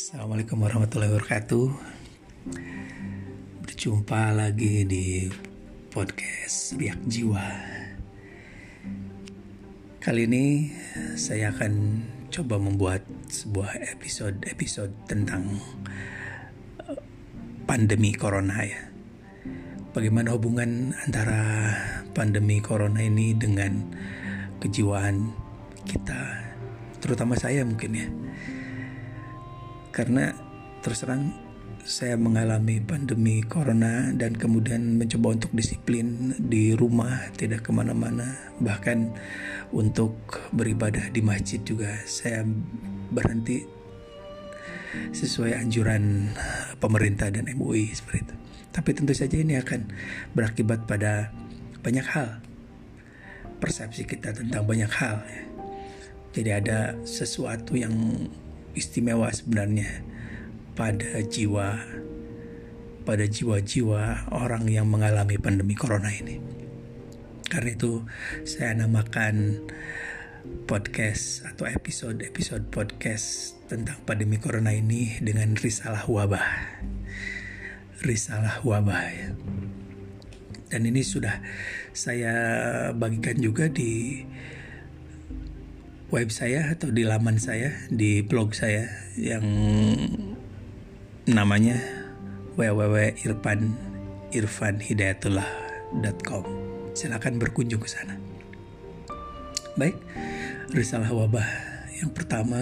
Assalamualaikum warahmatullahi wabarakatuh. Berjumpa lagi di podcast Riak Jiwa. Kali ini saya akan coba membuat sebuah episode-episode tentang eh, pandemi corona ya. Bagaimana hubungan antara pandemi corona ini dengan kejiwaan kita, terutama saya mungkin ya karena terus terang saya mengalami pandemi corona dan kemudian mencoba untuk disiplin di rumah tidak ke mana-mana. Bahkan untuk beribadah di masjid juga saya berhenti sesuai anjuran pemerintah dan MUI seperti itu. Tapi tentu saja ini akan berakibat pada banyak hal. Persepsi kita tentang banyak hal jadi ada sesuatu yang istimewa sebenarnya pada jiwa pada jiwa-jiwa orang yang mengalami pandemi corona ini. Karena itu saya namakan podcast atau episode-episode podcast tentang pandemi corona ini dengan risalah wabah. Risalah wabah ya. Dan ini sudah saya bagikan juga di web saya atau di laman saya di blog saya yang namanya www.irfanhidayatullah.com silakan berkunjung ke sana. Baik risalah wabah yang pertama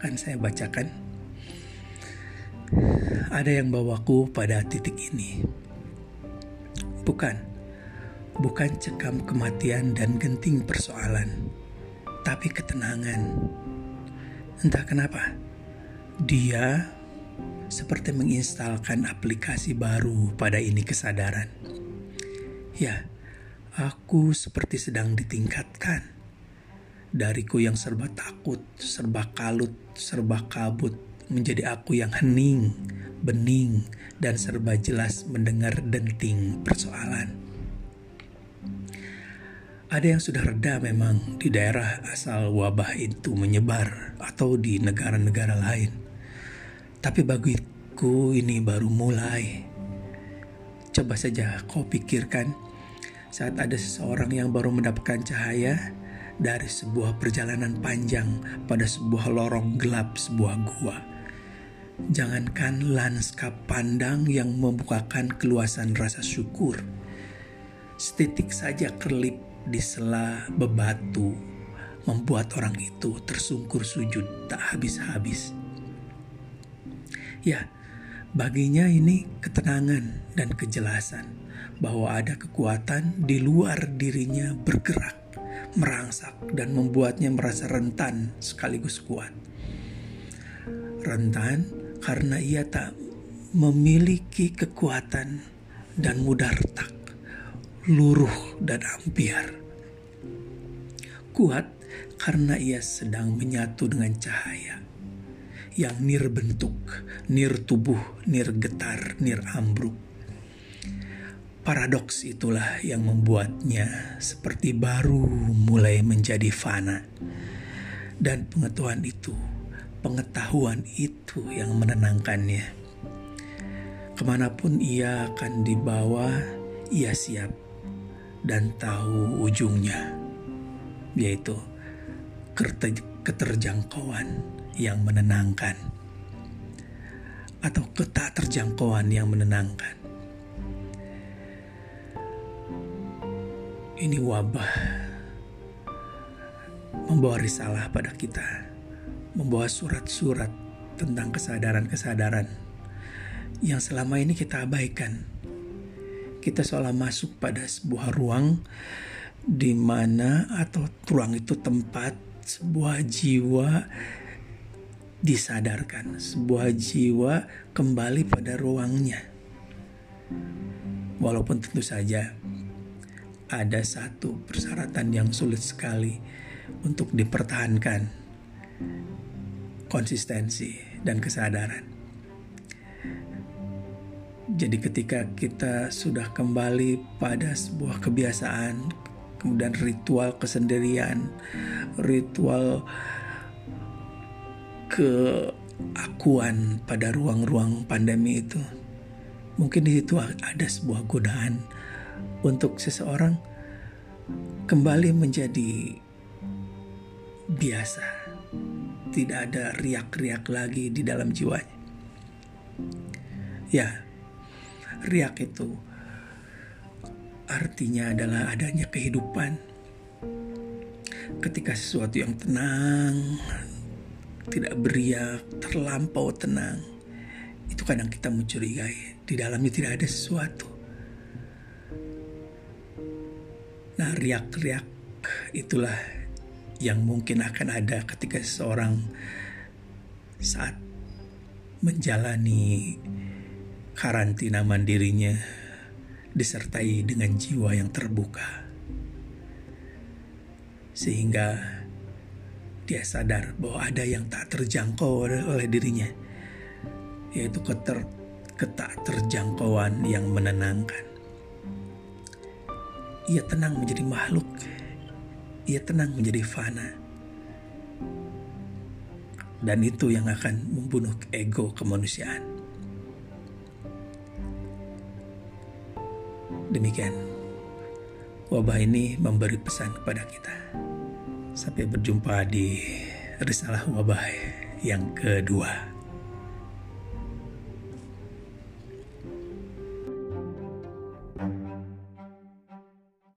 akan saya bacakan. Ada yang bawaku pada titik ini. Bukan bukan cekam kematian dan genting persoalan tapi ketenangan. Entah kenapa, dia seperti menginstalkan aplikasi baru pada ini kesadaran. Ya, aku seperti sedang ditingkatkan. Dariku yang serba takut, serba kalut, serba kabut, menjadi aku yang hening, bening, dan serba jelas mendengar denting persoalan. Ada yang sudah reda memang di daerah asal wabah itu menyebar atau di negara-negara lain. Tapi bagiku ini baru mulai. Coba saja kau pikirkan saat ada seseorang yang baru mendapatkan cahaya dari sebuah perjalanan panjang pada sebuah lorong gelap sebuah gua. Jangankan lanskap pandang yang membukakan keluasan rasa syukur. Setitik saja kerlip di sela bebatu membuat orang itu tersungkur sujud tak habis-habis. Ya, baginya ini ketenangan dan kejelasan bahwa ada kekuatan di luar dirinya bergerak, merangsak dan membuatnya merasa rentan sekaligus kuat. Rentan karena ia tak memiliki kekuatan dan mudah retak luruh dan ambiar. Kuat karena ia sedang menyatu dengan cahaya yang nir bentuk, nir tubuh, nir getar, nir ambruk. Paradoks itulah yang membuatnya seperti baru mulai menjadi fana. Dan pengetahuan itu, pengetahuan itu yang menenangkannya. Ke mana pun ia akan dibawa, ia siap dan tahu ujungnya, yaitu keterjangkauan yang menenangkan atau ketak terjangkauan yang menenangkan. Ini wabah membawa risalah pada kita, membawa surat-surat tentang kesadaran-kesadaran yang selama ini kita abaikan kita seolah masuk pada sebuah ruang di mana atau ruang itu tempat sebuah jiwa disadarkan, sebuah jiwa kembali pada ruangnya. Walaupun tentu saja ada satu persyaratan yang sulit sekali untuk dipertahankan konsistensi dan kesadaran jadi ketika kita sudah kembali pada sebuah kebiasaan, kemudian ritual kesendirian, ritual ke akuan pada ruang-ruang pandemi itu mungkin di situ ada sebuah godaan untuk seseorang kembali menjadi biasa. Tidak ada riak-riak lagi di dalam jiwanya. Ya riak itu artinya adalah adanya kehidupan ketika sesuatu yang tenang tidak beriak, terlampau tenang, itu kadang kita mencurigai. Di dalamnya tidak ada sesuatu. Nah, riak-riak itulah yang mungkin akan ada ketika seseorang saat menjalani karantina mandirinya disertai dengan jiwa yang terbuka. Sehingga dia sadar bahwa ada yang tak terjangkau oleh dirinya, yaitu keter, ketak terjangkauan yang menenangkan. Ia tenang menjadi makhluk, ia tenang menjadi fana. Dan itu yang akan membunuh ego kemanusiaan. Demikian, wabah ini memberi pesan kepada kita. Sampai berjumpa di risalah wabah yang kedua.